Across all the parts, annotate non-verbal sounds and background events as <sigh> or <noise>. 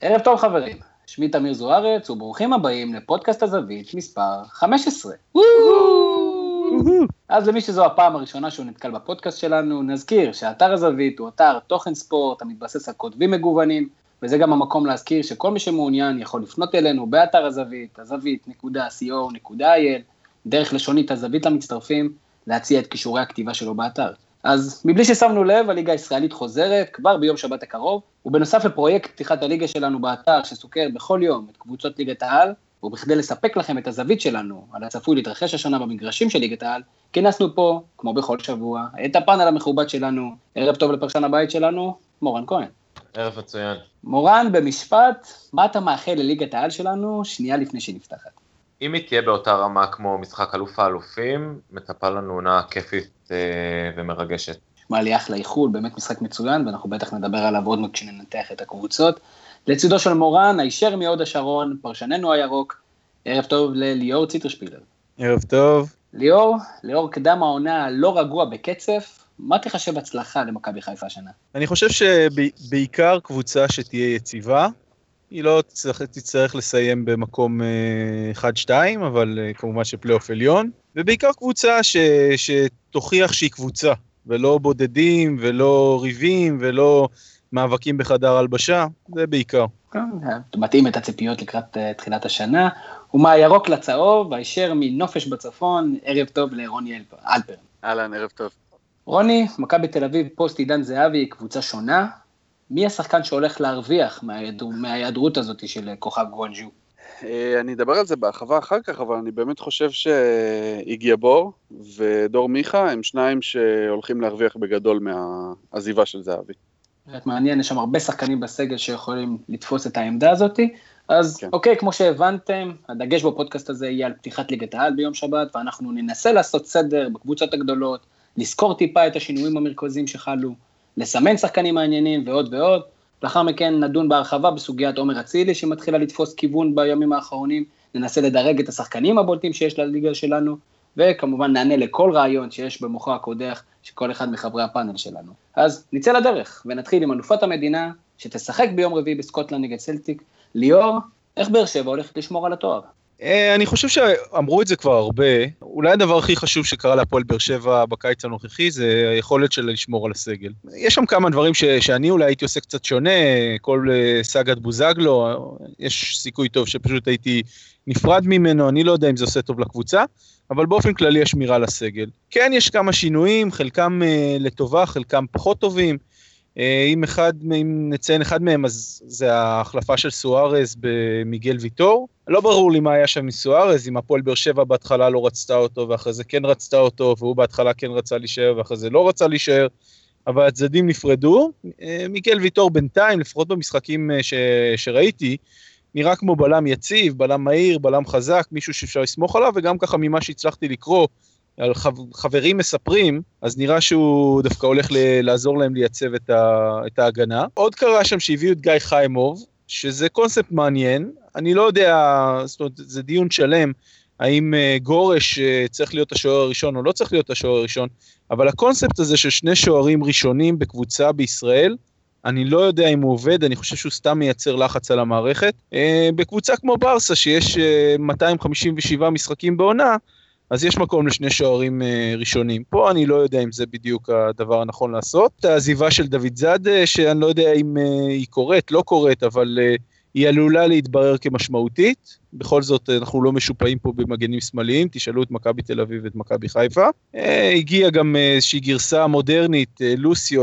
ערב טוב חברים, שמי תמיר זוארץ וברוכים הבאים לפודקאסט הזווית מספר 15. אז למי שזו הפעם הראשונה שהוא נתקל בפודקאסט שלנו, נזכיר שאתר הזווית הוא אתר תוכן ספורט המתבסס על כותבים מגוונים, וזה גם המקום להזכיר שכל מי שמעוניין יכול לפנות אלינו באתר הזווית, הזווית.co.il, דרך לשונית הזווית למצטרפים, להציע את כישורי הכתיבה שלו באתר. אז מבלי ששמנו לב, הליגה הישראלית חוזרת כבר ביום שבת הקרוב, ובנוסף לפרויקט פתיחת הליגה שלנו באתר, שסוקר בכל יום את קבוצות ליגת העל, ובכדי לספק לכם את הזווית שלנו על הצפוי להתרחש השנה במגרשים של ליגת העל, כינסנו פה, כמו בכל שבוע, את הפאנל המכובד שלנו, ערב טוב לפרשן הבית שלנו, מורן כהן. ערב מצוין. מורן, במשפט, מה אתה מאחל לליגת העל שלנו שנייה לפני שהיא נפתחת? אם היא תהיה באותה רמה כמו משחק אלוף האלופים, מצפה לנו עונה כיפית אה, ומרגשת. נשמע לי אחלה איחול, באמת משחק מצוין, ואנחנו בטח נדבר עליו עוד מעט כשננתח את הקבוצות. לצידו של מורן, הישר מהוד השרון, פרשננו הירוק, ערב טוב לליאור ציטרשפילר. ערב טוב. ליאור, לאור קדם העונה הלא רגוע בקצף, מה תחשב הצלחה למכבי חיפה השנה? אני חושב שבעיקר קבוצה שתהיה יציבה, היא לא תצטרך, תצטרך לסיים במקום 1-2, אה, אבל אה, כמובן שפלייאוף עליון, ובעיקר קבוצה ש, שתוכיח שהיא קבוצה, ולא בודדים, ולא ריבים, ולא מאבקים בחדר הלבשה, זה בעיקר. כן, מתאים את הציפיות לקראת uh, תחילת השנה, ומהירוק לצהוב, הישר מנופש בצפון, ערב טוב לרוני אלפר. אהלן, ערב טוב. רוני, מכבי תל אביב, פוסט עידן זהבי, קבוצה שונה, מי השחקן שהולך להרוויח מההיעדרות הזאת של כוכב גואנג'ו? אה, אני אדבר על זה בהרחבה אחר כך, אבל אני באמת חושב שאיגיה בור ודור מיכה הם שניים שהולכים להרוויח בגדול מהעזיבה של זהבי. באמת מעניין, יש שם הרבה שחקנים בסגל שיכולים לתפוס את העמדה הזאת. אז כן. אוקיי, כמו שהבנתם, הדגש בפודקאסט הזה יהיה על פתיחת ליגת העל ביום שבת, ואנחנו ננסה לעשות סדר בקבוצות הגדולות, לזכור טיפה את השינויים המרכזיים שחלו, לסמן שחקנים מעניינים ועוד ועוד. לאחר מכן נדון בהרחבה בסוגיית עומר אצילי שמתחילה לתפוס כיוון בימים האחרונים, ננסה לדרג את השחקנים הבולטים שיש לליגה שלנו, וכמובן נענה לכל רעיון שיש במוחו הקודח של כל אחד מחברי הפאנל שלנו. אז נצא לדרך ונתחיל עם אלופת המדינה שתשחק ביום רביעי בסקוטלנד נגד סלטיק. ליאור, איך באר שבע הולכת לשמור על התואר? אה, אני חושב שאמרו את זה כבר הרבה, אולי הדבר הכי חשוב שקרה להפועל באר שבע בקיץ הנוכחי זה היכולת שלה לשמור על הסגל. יש שם כמה דברים ש, שאני אולי הייתי עושה קצת שונה, כל אה, סאגת בוזגלו, יש סיכוי טוב שפשוט הייתי נפרד ממנו, אני לא יודע אם זה עושה טוב לקבוצה, אבל באופן כללי השמירה על הסגל. כן, יש כמה שינויים, חלקם uh, לטובה, חלקם פחות טובים. Uh, אם אחד, אם נציין אחד מהם, אז זה ההחלפה של סוארז במיגל ויטור. לא ברור לי מה היה שם מסוארז, אם הפועל באר שבע בהתחלה לא רצתה אותו, ואחרי זה כן רצתה אותו, והוא בהתחלה כן רצה להישאר, ואחרי זה לא רצה להישאר, אבל הצדדים נפרדו. Uh, מיגל ויטור בינתיים, לפחות במשחקים uh, ש, שראיתי, נראה כמו בלם יציב, בלם מהיר, בלם חזק, מישהו שאפשר לסמוך עליו, וגם ככה ממה שהצלחתי לקרוא על חברים מספרים, אז נראה שהוא דווקא הולך לעזור להם לייצב את, ה, את ההגנה. עוד קרה שם שהביאו את גיא חיימוב, שזה קונספט מעניין, אני לא יודע, זאת אומרת, זה דיון שלם, האם אה, גורש אה, צריך להיות השוער הראשון או לא צריך להיות השוער הראשון, אבל הקונספט הזה של שני שוערים ראשונים בקבוצה בישראל, אני לא יודע אם הוא עובד, אני חושב שהוא סתם מייצר לחץ על המערכת. אה, בקבוצה כמו ברסה, שיש 257 אה, משחקים בעונה, אז יש מקום לשני שוערים אה, ראשונים. פה אני לא יודע אם זה בדיוק הדבר הנכון לעשות. העזיבה של דוד זאדה, שאני לא יודע אם היא קורית, לא קורית, אבל היא עלולה להתברר כמשמעותית. בכל זאת, אנחנו לא משופעים פה במגנים שמאליים, תשאלו את מכבי תל אביב ואת מכבי חיפה. הגיעה גם איזושהי גרסה מודרנית, לוסיו,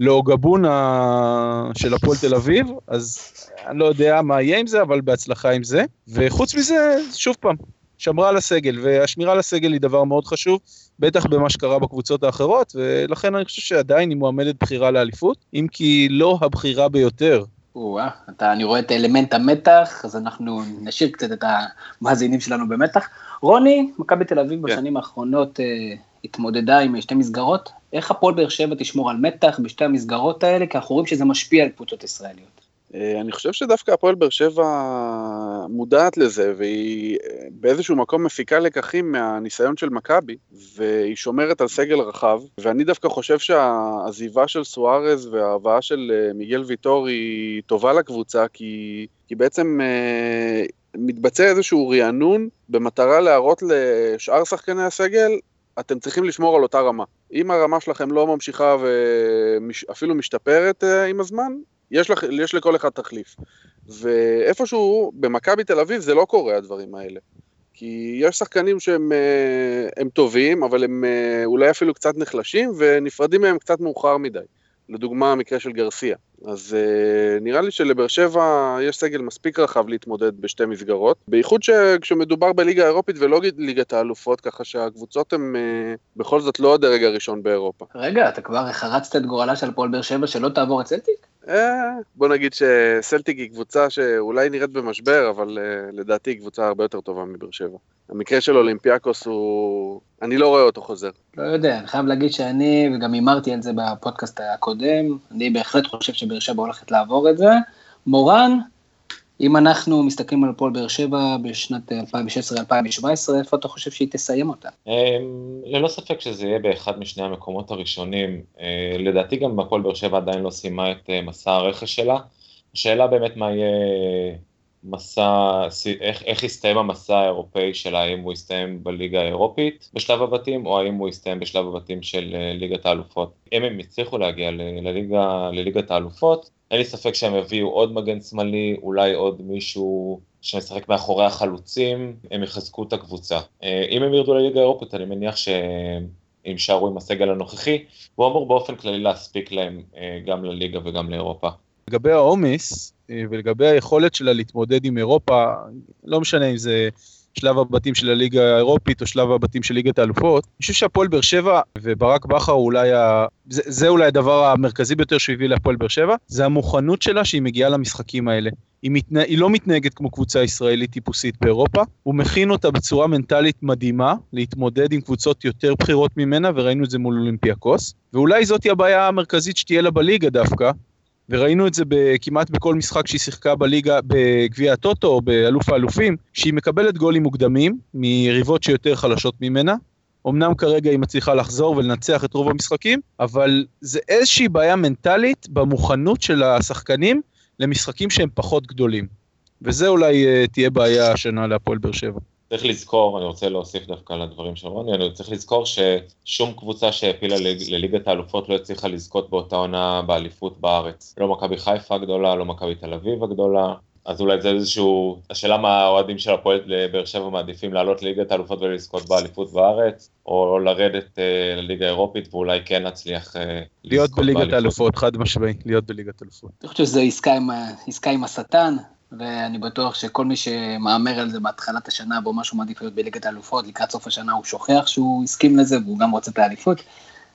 לאוגבונה של הפועל תל אביב, אז אני לא יודע מה יהיה עם זה, אבל בהצלחה עם זה. וחוץ מזה, שוב פעם, שמרה על הסגל, והשמירה על הסגל היא דבר מאוד חשוב, בטח במה שקרה בקבוצות האחרות, ולכן אני חושב שעדיין היא מועמדת בחירה לאליפות, אם כי לא הבחירה ביותר. או-אה, אני רואה את אלמנט המתח, אז אנחנו נשאיר קצת את המאזינים שלנו במתח. רוני, מכבי תל אביב כן. בשנים האחרונות אה, התמודדה עם שתי מסגרות, איך הפועל באר שבע תשמור על מתח בשתי המסגרות האלה, כי אנחנו רואים שזה משפיע על קבוצות ישראליות. אה, אני חושב שדווקא הפועל באר שבע מודעת לזה, והיא אה, באיזשהו מקום מפיקה לקחים מהניסיון של מכבי, והיא שומרת על סגל רחב, ואני דווקא חושב שהעזיבה של סוארז וההבאה של אה, מיגל ויטור היא טובה לקבוצה, כי, כי בעצם מתבצע איזשהו רענון במטרה להראות לשאר שחקני הסגל, אתם צריכים לשמור על אותה רמה. אם הרמה שלכם לא ממשיכה ואפילו משתפרת עם הזמן, יש, לכ, יש לכל אחד תחליף. ואיפשהו במכבי תל אביב זה לא קורה הדברים האלה. כי יש שחקנים שהם אה, טובים, אבל הם אה, אולי אפילו קצת נחלשים, ונפרדים מהם קצת מאוחר מדי. לדוגמה, המקרה של גרסיה. אז uh, נראה לי שלבאר שבע יש סגל מספיק רחב להתמודד בשתי מסגרות, בייחוד שכשמדובר בליגה האירופית ולא ליגת האלופות, ככה שהקבוצות הן uh, בכל זאת לא הדרג הראשון באירופה. רגע, אתה כבר חרצת את גורלה של הפועל באר שבע שלא תעבור את סלטיק? אה, בוא נגיד שסלטיק היא קבוצה שאולי נראית במשבר, אבל uh, לדעתי היא קבוצה הרבה יותר טובה מבאר שבע. המקרה של אולימפיאקוס הוא... אני לא רואה אותו חוזר. לא יודע, אני חייב להגיד שאני, וגם הימרתי על זה בפודקאסט הקודם, אני בהחלט חושב שבאר שבע הולכת לעבור את זה. מורן, אם אנחנו מסתכלים על הפועל באר שבע בשנת 2016-2017, איפה אתה חושב שהיא תסיים אותה? אמ, ללא ספק שזה יהיה באחד משני המקומות הראשונים. אה, לדעתי גם הפועל באר שבע עדיין לא סיימה את אה, מסע הרכש שלה. השאלה באמת מה יהיה מסע, איך, איך יסתיים המסע האירופאי שלה, האם הוא יסתיים בליגה האירופית בשלב הבתים, או האם הוא יסתיים בשלב הבתים של אה, ליגת האלופות. אם הם יצליחו להגיע לליגה, לליגת האלופות, אין לי ספק שהם יביאו עוד מגן שמאלי, אולי עוד מישהו שמשחק מאחורי החלוצים, הם יחזקו את הקבוצה. אה, אם הם ירדו לליגה האירופית, אני מניח שהם יישארו עם הסגל הנוכחי, והוא אמור באופן כללי להספיק להם אה, גם לליגה וגם לאירופה. לגבי העומס אה, ולגבי היכולת שלה להתמודד עם אירופה, לא משנה אם זה שלב הבתים של הליגה האירופית או שלב הבתים של ליגת האלופות. אני חושב שהפועל באר שבע וברק בכר אולי, ה... זה, זה אולי הדבר המרכזי ביותר שהוא הביא להפועל באר שבע, זה המוכנות שלה שהיא מגיעה למשחקים האלה. היא, מתנה... היא לא מתנהגת כמו קבוצה ישראלית טיפוסית באירופה, הוא מכין אותה בצורה מנטלית מדהימה להתמודד עם קבוצות יותר בכירות ממנה, וראינו את זה מול אולימפיאקוס, ואולי זאת הבעיה המרכזית שתהיה לה בליגה דווקא, וראינו את זה כמעט בכל משחק שהיא שיחקה בליגה, בגביע הטוטו או באלוף האלופים, שהיא מקבלת גולים מוקדמים מיריבות שיותר חלשות ממנה. אמנם כרגע היא מצליחה לחזור ולנצח את רוב המשחקים, אבל זה איזושהי בעיה מנטלית במוכנות של השחקנים למשחקים שהם פחות גדולים. וזה אולי uh, תהיה בעיה השנה להפועל באר שבע. צריך לזכור, אני רוצה להוסיף דווקא על הדברים של רוני, אני צריך לזכור ששום קבוצה שהעפילה לליגת האלופות לא הצליחה לזכות באותה עונה באליפות בארץ. לא מכבי חיפה הגדולה, לא מכבי תל אביב הגדולה, אז אולי זה איזשהו, השאלה מה האוהדים של הפועל לבאר שבע מעדיפים לעלות לליגת האלופות ולזכות באליפות בארץ, או לרדת uh, לליגה האירופית ואולי כן נצליח uh, להיות בליגת האלופות, חד משמעי, להיות בליגת האלופות. אני חושב שזו עסקה עם השטן, ואני בטוח שכל מי שמהמר על זה בהתחלת השנה, בו משהו מעדיף להיות בליגת האלופות, לקראת סוף השנה הוא שוכח שהוא הסכים לזה והוא גם רוצה את האליפות.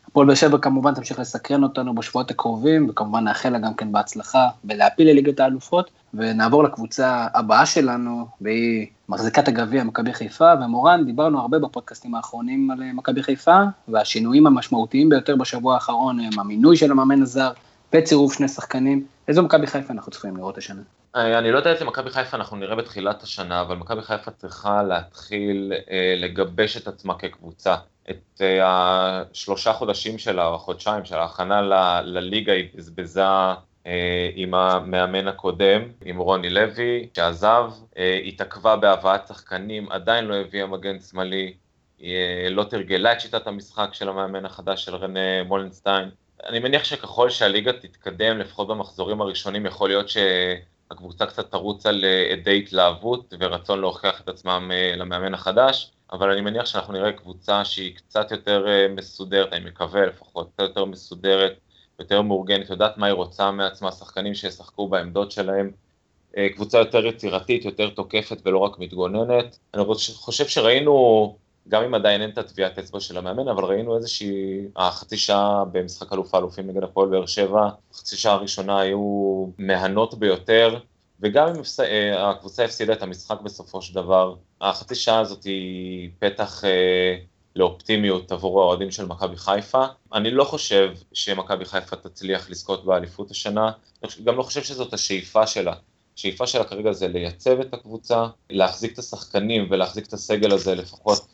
הפועל באר שבע כמובן תמשיך לסקרן אותנו בשבועות הקרובים, וכמובן נאחל לה גם כן בהצלחה בלהפיל לליגת האלופות, ונעבור לקבוצה הבאה שלנו, והיא מחזיקת הגביע מכבי חיפה, ומורן, דיברנו הרבה בפודקאסטים האחרונים על מכבי חיפה, והשינויים המשמעותיים ביותר בשבוע האחרון הם המינוי של המאמן הזר, בצירוף שני שחקנים. איזו מכבי חיפה אנחנו צריכים לראות השנה? אה, אני לא יודע איזה מכבי חיפה אנחנו נראה בתחילת השנה, אבל מכבי חיפה צריכה להתחיל אה, לגבש את עצמה כקבוצה. את אה, השלושה חודשים שלה, או החודשיים של ההכנה ל, לליגה היא בזבזה אה, עם המאמן הקודם, עם רוני לוי, שעזב, אה, התעכבה בהבאת שחקנים, עדיין לא הביאה מגן שמאלי, אה, לא תרגלה את שיטת המשחק של המאמן החדש של רנה מולנסטיין. אני מניח שככל שהליגה תתקדם, לפחות במחזורים הראשונים, יכול להיות שהקבוצה קצת תרוץ על עדי התלהבות ורצון להוכיח את עצמם למאמן החדש. אבל אני מניח שאנחנו נראה קבוצה שהיא קצת יותר אה, מסודרת, אני מקווה לפחות, קצת יותר מסודרת, יותר מאורגנת, יודעת מה היא רוצה מעצמה, שחקנים שישחקו בעמדות שלהם, אה, קבוצה יותר יצירתית, יותר תוקפת ולא רק מתגוננת. אני חושב שראינו, גם אם עדיין אין את הטביעת אצבע של המאמן, אבל ראינו איזושהי, החצי שעה במשחק אלוף האלופים נגד הפועל באר שבע, החצי שעה הראשונה היו מהנות ביותר, וגם אם אה, הקבוצה הפסידה את המשחק בסופו של דבר, החצי שעה הזאת היא פתח אה, לאופטימיות עבור האוהדים של מכבי חיפה. אני לא חושב שמכבי חיפה תצליח לזכות באליפות השנה, גם לא חושב שזאת השאיפה שלה. השאיפה שלה כרגע זה לייצב את הקבוצה, להחזיק את השחקנים ולהחזיק את הסגל הזה לפחות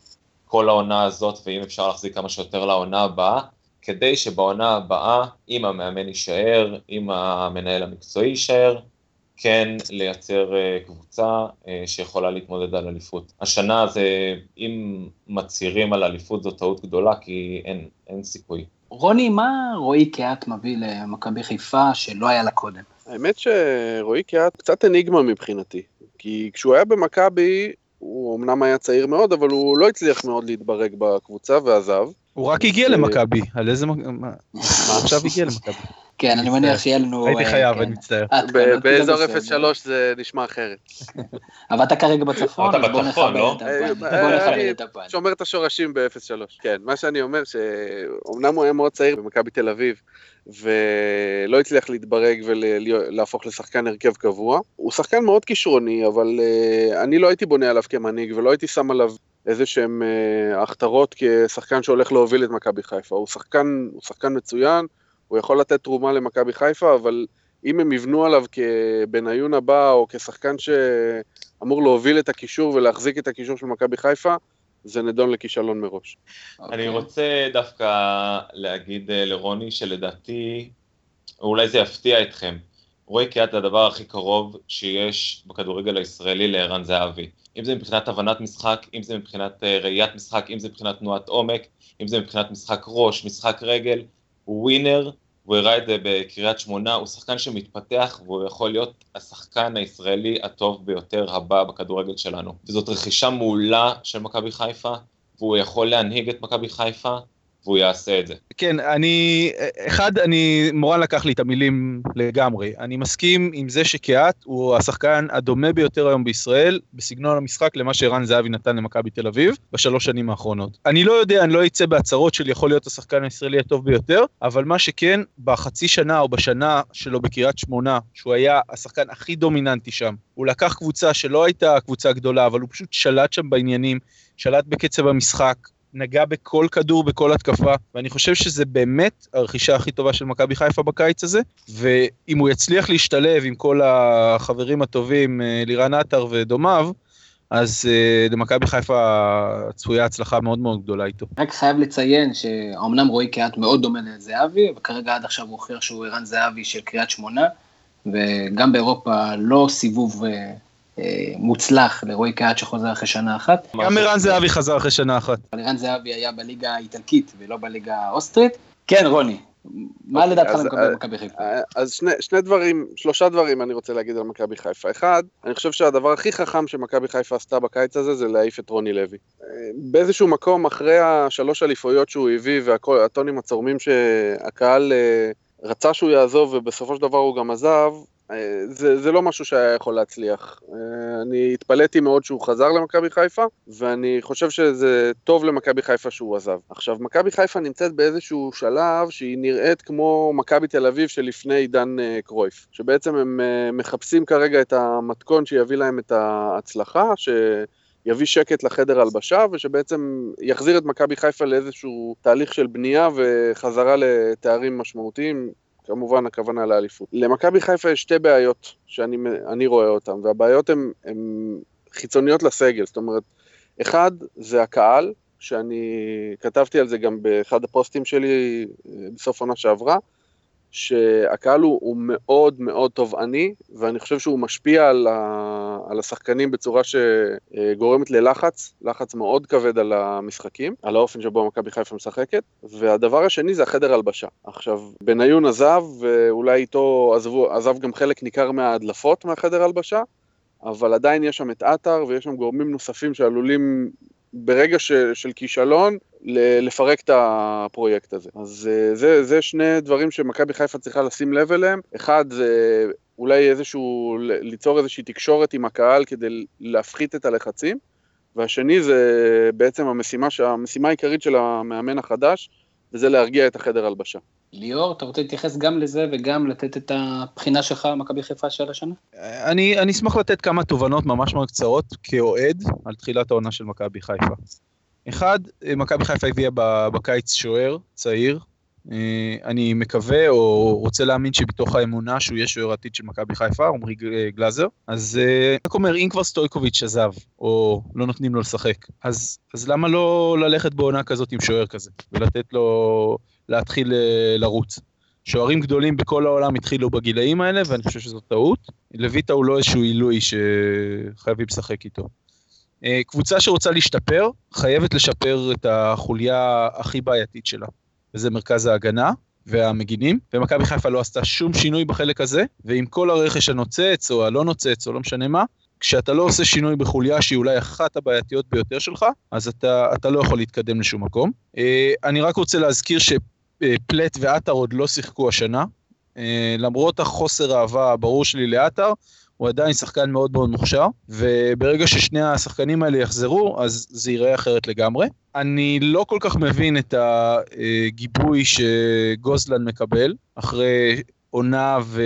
כל העונה הזאת, ואם אפשר להחזיק כמה שיותר לעונה הבאה, כדי שבעונה הבאה, אם המאמן יישאר, אם המנהל המקצועי יישאר, כן לייצר אה, קבוצה אה, שיכולה להתמודד על אליפות. השנה זה, אם מצהירים על אליפות זו טעות גדולה, כי אין, אין סיכוי. רוני, מה רועי קהת מביא למכבי חיפה שלא היה לה קודם? האמת שרועי קהת קצת אניגמה מבחינתי, כי כשהוא היה במכבי, הוא אמנם היה צעיר מאוד, אבל הוא לא הצליח מאוד להתברג בקבוצה ועזב. הוא רק הגיע למכבי, על איזה... מה עכשיו הגיע למכבי? כן, אני מניח שיהיה לנו... הייתי אה, חייב, כן. אני מצטער. כאן, עד באזור כאן, 03 זה נשמע אחרת. <laughs> אבל אתה כרגע בצפון, אתה אז בוא נכבד לא? את הפן. אה. שומר את השורשים ב-03. כן, מה שאני אומר, שאומנם הוא היה מאוד צעיר במכבי תל אביב, ולא הצליח להתברג ולהפוך לשחקן הרכב קבוע. הוא שחקן מאוד כישרוני, אבל אה, אני לא הייתי בונה עליו כמנהיג, ולא הייתי שם עליו איזה שהם אה, הכתרות כשחקן שהולך להוביל את מכבי חיפה. הוא שחקן, הוא שחקן מצוין, הוא יכול לתת תרומה למכבי חיפה, אבל אם הם יבנו עליו כבניון הבא, או כשחקן שאמור להוביל את הקישור ולהחזיק את הקישור של מכבי חיפה, זה נדון לכישלון מראש. אני אוקיי. רוצה דווקא להגיד אה, לרוני שלדעתי, אולי זה יפתיע אתכם, רועי קיאט זה הדבר הכי קרוב שיש בכדורגל הישראלי לערן זהבי. אם זה מבחינת הבנת משחק, אם זה מבחינת אה, ראיית משחק, אם זה מבחינת תנועת עומק, אם זה מבחינת משחק ראש, משחק רגל, הוא ווינר, הוא הראה את זה בקריית שמונה, הוא שחקן שמתפתח והוא יכול להיות השחקן הישראלי הטוב ביותר הבא בכדורגל שלנו. וזאת רכישה מעולה של מכבי חיפה, והוא יכול להנהיג את מכבי חיפה, והוא יעשה את זה. כן, אני, אחד, אני, מורן לקח לי את המילים לגמרי. אני מסכים עם זה שקיאט הוא השחקן הדומה ביותר היום בישראל, בסגנון המשחק למה שערן זהבי נתן למכבי תל אביב, בשלוש שנים האחרונות. אני לא יודע, אני לא אצא בהצהרות של יכול להיות השחקן הישראלי הטוב ביותר, אבל מה שכן, בחצי שנה או בשנה שלו בקריית שמונה, שהוא היה השחקן הכי דומיננטי שם, הוא לקח קבוצה שלא הייתה קבוצה גדולה, אבל הוא פשוט שלט שם בעניינים, שלט בקצב המשחק, נגע בכל כדור, בכל התקפה, ואני חושב שזה באמת הרכישה הכי טובה של מכבי חיפה בקיץ הזה, ואם הוא יצליח להשתלב עם כל החברים הטובים, אה, לירן עטר ודומיו, אז uh, למכבי חיפה צפויה הצלחה מאוד מאוד גדולה איתו. רק חייב לציין שאומנם רועי קהת מאוד דומה לזהבי, וכרגע עד עכשיו הוא הוכיח שהוא ערן זהבי של קריית שמונה, וגם באירופה לא סיבוב אה, אה, מוצלח לרועי קהת שחוזר אחרי שנה אחת. גם ערן זהבי חזר אחרי שנה אחת. אבל ערן זהבי היה בליגה האיטלקית ולא בליגה האוסטרית. כן, רוני, מה אוקיי, לדעתך אז, למכבי אה, מכבי חיפה? אז שני, שני דברים, שלושה דברים אני רוצה להגיד על מכבי חיפה. אחד, אני חושב שהדבר הכי חכם שמכבי חיפה עשתה בקיץ הזה זה להעיף את רוני לוי. אה, באיזשהו מקום, אחרי השלוש אליפויות שהוא הביא והטונים הצורמים שהקהל אה, רצה שהוא יעזוב ובסופו של דבר הוא גם עזב, אה, זה, זה לא משהו שהיה יכול להצליח. אה, אני התפלאתי מאוד שהוא חזר למכבי חיפה, ואני חושב שזה טוב למכבי חיפה שהוא עזב. עכשיו, מכבי חיפה נמצאת באיזשהו שלב שהיא נראית כמו מכבי תל אביב שלפני עידן אה, קרויף, שבעצם הם מחפשים כרגע את המתכון שיביא להם את ההצלחה, ש... יביא שקט לחדר הלבשה, ושבעצם יחזיר את מכבי חיפה לאיזשהו תהליך של בנייה וחזרה לתארים משמעותיים. כמובן הכוונה לאליפות. למכבי חיפה יש שתי בעיות שאני רואה אותן, והבעיות הן חיצוניות לסגל, זאת אומרת, אחד זה הקהל, שאני כתבתי על זה גם באחד הפוסטים שלי אה, בסוף עונה שעברה, שהקהל הוא, הוא מאוד מאוד תובעני, ואני חושב שהוא משפיע על, ה, על השחקנים בצורה שגורמת ללחץ, לחץ מאוד כבד על המשחקים, על האופן שבו מכבי חיפה משחקת, והדבר השני זה החדר הלבשה. עכשיו, בניון עזב, ואולי איתו עזבו, עזב גם חלק ניכר מההדלפות מהחדר הלבשה, אבל עדיין יש שם את עטר ויש שם גורמים נוספים שעלולים ברגע ש, של כישלון, לפרק את הפרויקט הזה. אז אה, זה, זה שני דברים שמכבי חיפה צריכה לשים לב אליהם. אחד זה אולי איזשהו, ליצור איזושהי תקשורת עם הקהל כדי להפחית את הלחצים, והשני זה בעצם המשימה, המשימה העיקרית של המאמן החדש, וזה להרגיע את החדר הלבשה. ליאור, אתה רוצה להתייחס גם לזה וגם לתת את הבחינה שלך על מכבי חיפה של השנה? אני, אני אשמח לתת כמה תובנות ממש מאוד קצרות כאוהד על תחילת העונה של מכבי חיפה. אחד, מכבי חיפה הביאה בקיץ שוער צעיר, אה, אני מקווה או רוצה להאמין שבתוך האמונה שהוא יהיה שוער עתיד של מכבי חיפה, עמרי גלאזר. אז אה, רק אומר, אם כבר סטויקוביץ' עזב, או לא נותנים לו לשחק, אז, אז למה לא ללכת בעונה כזאת עם שוער כזה, ולתת לו להתחיל אה, לרוץ? שוערים גדולים בכל העולם התחילו בגילאים האלה, ואני חושב שזו טעות. לויטה הוא לא איזשהו עילוי שחייבים לשחק איתו. קבוצה שרוצה להשתפר, חייבת לשפר את החוליה הכי בעייתית שלה. וזה מרכז ההגנה והמגינים, ומכבי חיפה לא עשתה שום שינוי בחלק הזה, ועם כל הרכש הנוצץ או הלא נוצץ או לא משנה מה, כשאתה לא עושה שינוי בחוליה שהיא אולי אחת הבעייתיות ביותר שלך, אז אתה, אתה לא יכול להתקדם לשום מקום. אה, אני רק רוצה להזכיר שפלט ועטר עוד לא שיחקו השנה. אה, למרות החוסר האהבה הברור שלי לעטר, הוא עדיין שחקן מאוד מאוד מוכשר, וברגע ששני השחקנים האלה יחזרו, אז זה ייראה אחרת לגמרי. אני לא כל כך מבין את הגיבוי שגוזלן מקבל, אחרי עונה ו...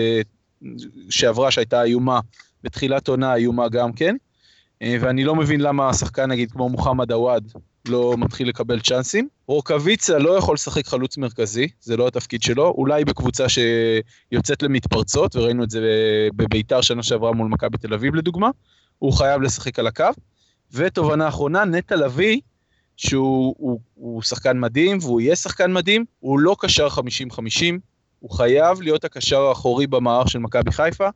שעברה שהייתה איומה, בתחילת עונה איומה גם כן, ואני לא מבין למה שחקן נגיד כמו מוחמד עוואד לא מתחיל לקבל צ'אנסים. רוקאביצה לא יכול לשחק חלוץ מרכזי, זה לא התפקיד שלו, אולי בקבוצה שיוצאת למתפרצות, וראינו את זה בביתר שנה שעברה מול מכבי תל אביב לדוגמה, הוא חייב לשחק על הקו. ותובנה אחרונה, נטע לביא, שהוא הוא, הוא שחקן מדהים, והוא יהיה שחקן מדהים, הוא לא קשר 50-50, הוא חייב להיות הקשר האחורי במערך של מכבי חיפה,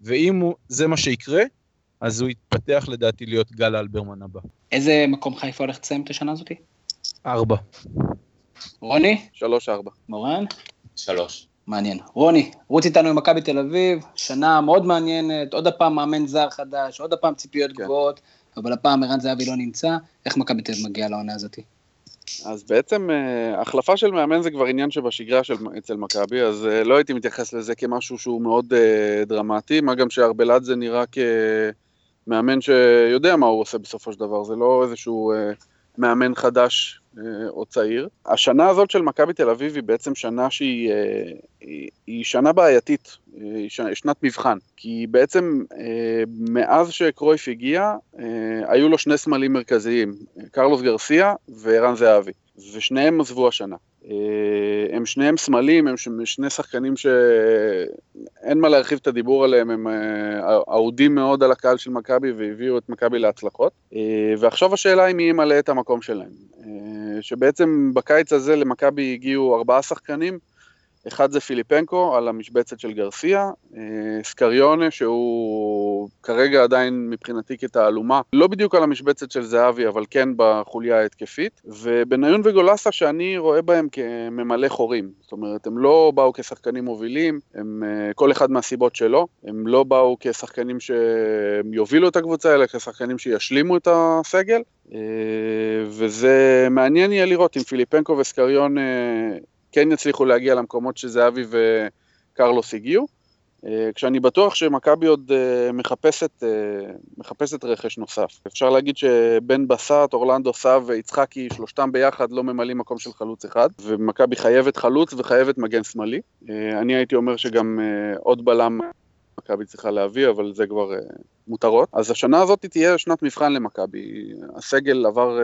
ואם הוא, זה מה שיקרה, אז הוא יתפתח לדעתי להיות גל אלברמן הבא. איזה מקום חיפה הולך לסיים את השנה הזאתי? ארבע. רוני? שלוש ארבע. מורן? שלוש. מעניין. רוני, רוץ איתנו עם מכבי תל אביב, שנה מאוד מעניינת, עוד הפעם מאמן זר חדש, עוד הפעם ציפיות כן. גבוהות, אבל הפעם ערן זהבי לא נמצא, איך מכבי תל אביב מגיעה לעונה הזאתי? אז בעצם אה, החלפה של מאמן זה כבר עניין שבשגרה של, אצל מכבי, אז אה, לא הייתי מתייחס לזה כמשהו שהוא מאוד uh, דרמטי, מה גם שארבלת זה נראה כמאמן שיודע מה הוא עושה בסופו של דבר, זה לא איזשהו uh, מאמן חדש uh, או צעיר. השנה הזאת של מכבי תל אביב היא בעצם שנה שהיא uh, היא, היא שנה בעייתית, היא שנת מבחן, כי בעצם uh, מאז שקרויף הגיע, uh, היו לו שני סמלים מרכזיים, קרלוס גרסיה וערן זהבי, ושניהם עזבו השנה. אה, הם שניהם סמלים, הם שני שחקנים שאין מה להרחיב את הדיבור עליהם, הם אה, אהודים מאוד על הקהל של מכבי והביאו את מכבי להצלחות. אה, ועכשיו השאלה היא מי ימלא את המקום שלהם. שבעצם בקיץ הזה למכבי הגיעו ארבעה שחקנים, אחד זה פיליפנקו על המשבצת של גרסיה, אה, סקריונה שהוא כרגע עדיין מבחינתי כתעלומה, לא בדיוק על המשבצת של זהבי אבל כן בחוליה ההתקפית, ובניון וגולסה שאני רואה בהם כממלא חורים, זאת אומרת הם לא באו כשחקנים מובילים, הם אה, כל אחד מהסיבות שלו, הם לא באו כשחקנים שיובילו את הקבוצה אלא כשחקנים שישלימו את הסגל, אה, וזה מעניין יהיה לראות אם פיליפנקו וסקריון כן יצליחו להגיע למקומות שזהבי וקרלוס הגיעו. אה, כשאני בטוח שמכבי עוד אה, מחפשת, אה, מחפשת רכש נוסף. אפשר להגיד שבן בסט, אורלנדו סאב ויצחקי, שלושתם ביחד לא ממלאים מקום של חלוץ אחד, ומכבי חייבת חלוץ וחייבת מגן שמאלי. אני הייתי אומר שגם עוד בלם מכבי צריכה להביא, אבל זה כבר מותרות. אז השנה הזאת תהיה שנת מבחן למכבי. הסגל עבר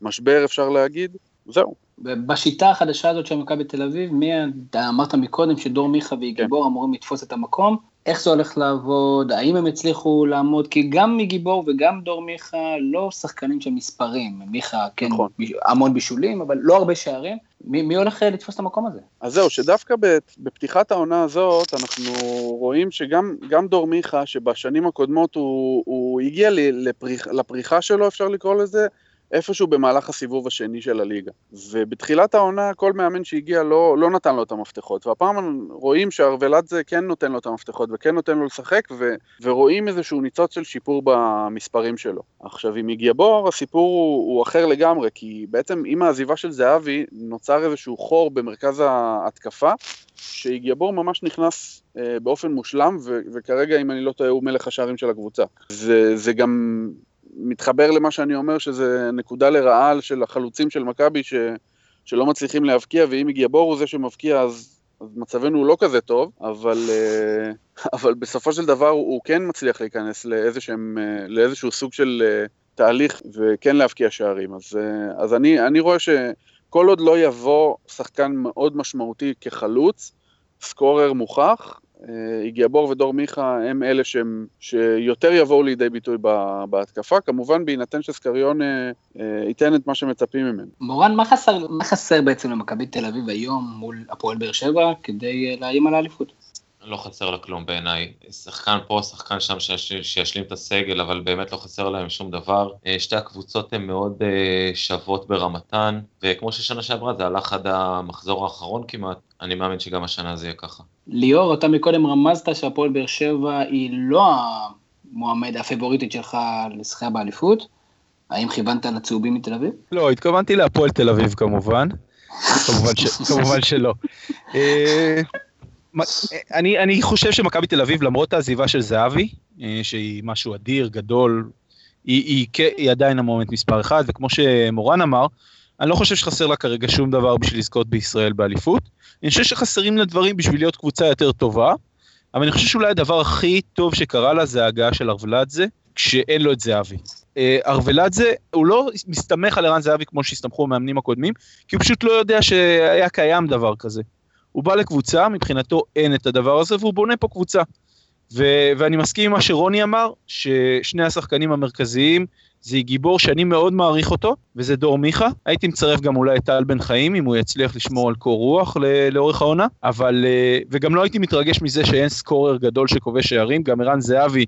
משבר, אפשר להגיד. זהו. בשיטה החדשה הזאת של מכבי תל אביב, מי, אתה אמרת מקודם שדור מיכה וגיבור כן. אמורים לתפוס את המקום, איך זה הולך לעבוד, האם הם הצליחו לעמוד, כי גם מגיבור וגם דור מיכה לא שחקנים של מספרים, מיכה כן נכון. המון בישולים, אבל לא הרבה שערים, מי, מי הולך אה, לתפוס את המקום הזה? אז זהו, שדווקא בפתיחת העונה הזאת, אנחנו רואים שגם דור מיכה, שבשנים הקודמות הוא, הוא הגיע לפריח, לפריחה שלו, אפשר לקרוא לזה, איפשהו במהלך הסיבוב השני של הליגה. ובתחילת העונה כל מאמן שהגיע לא, לא נתן לו את המפתחות, והפעם רואים שהרוולדזה כן נותן לו את המפתחות וכן נותן לו לשחק, ו, ורואים איזשהו ניצוץ של שיפור במספרים שלו. עכשיו עם הגיע בור הסיפור הוא, הוא אחר לגמרי, כי בעצם עם העזיבה של זהבי נוצר איזשהו חור במרכז ההתקפה, שהגיע בור ממש נכנס אה, באופן מושלם, ו- וכרגע אם אני לא טועה הוא מלך השערים של הקבוצה. זה, זה גם מתחבר למה שאני אומר, שזה נקודה לרעה של החלוצים של מכבי, ש, שלא מצליחים להבקיע, ואם הגיע בור הוא זה שמבקיע, אז, אז מצבנו הוא לא כזה טוב, אבל, אה, <laughs> אבל בסופו של דבר הוא, כן מצליח להיכנס לאיזשהם, אה, לאיזשהו סוג של אה, תהליך וכן להבקיע שערים. אז, אז אני, אני רואה שכל עוד לא יבוא שחקן מאוד משמעותי כחלוץ, סקורר מוכח, איגיאבור ודור מיכה הם אלה שהם, שיותר יבואו לידי ביטוי בהתקפה, כמובן בהינתן שסקריון ייתן את מה שמצפים ממנו. מורן, מה חסר, מה חסר בעצם למכבי תל אביב היום מול הפועל באר שבע כדי לאיים על האליפות? לא חסר לה כלום בעיניי. שחקן פה, שחקן שם שישלים את הסגל, אבל באמת לא חסר להם שום דבר. אה, שתי הקבוצות הן מאוד אה, שוות ברמתן, וכמו ששנה שעברה זה הלך עד המחזור האחרון כמעט, אני מאמין שגם השנה זה יהיה ככה. ליאור, אתה מקודם רמזת שהפועל באר שבע היא לא המועמד הפבוריטית שלך לשחייה באליפות. האם כיוונת לצהובים מתל אביב? לא, התכוונתי להפועל תל אביב כמובן. <laughs> כמובן, ש... כמובן שלא. אני, אני חושב שמכבי תל אביב, למרות העזיבה של זהבי, אה, שהיא משהו אדיר, גדול, היא, היא, היא, היא עדיין המומנט מספר אחד, וכמו שמורן אמר, אני לא חושב שחסר לה כרגע שום דבר בשביל לזכות בישראל באליפות. אני חושב שחסרים לה דברים בשביל להיות קבוצה יותר טובה, אבל אני חושב שאולי הדבר הכי טוב שקרה לה זה ההגעה של ארוולדזה, כשאין לו את זהבי. אה, ארוולדזה, הוא לא מסתמך על ערן זהבי כמו שהסתמכו המאמנים הקודמים, כי הוא פשוט לא יודע שהיה קיים דבר כזה. הוא בא לקבוצה, מבחינתו אין את הדבר הזה, והוא בונה פה קבוצה. ו- ואני מסכים עם מה שרוני אמר, ששני השחקנים המרכזיים זה גיבור שאני מאוד מעריך אותו, וזה דור מיכה. הייתי מצרף גם אולי את טל בן חיים, אם הוא יצליח לשמור על קור רוח לאורך העונה, אבל, אה, וגם לא הייתי מתרגש מזה שאין סקורר גדול שכובש שערים, גם ערן זהבי,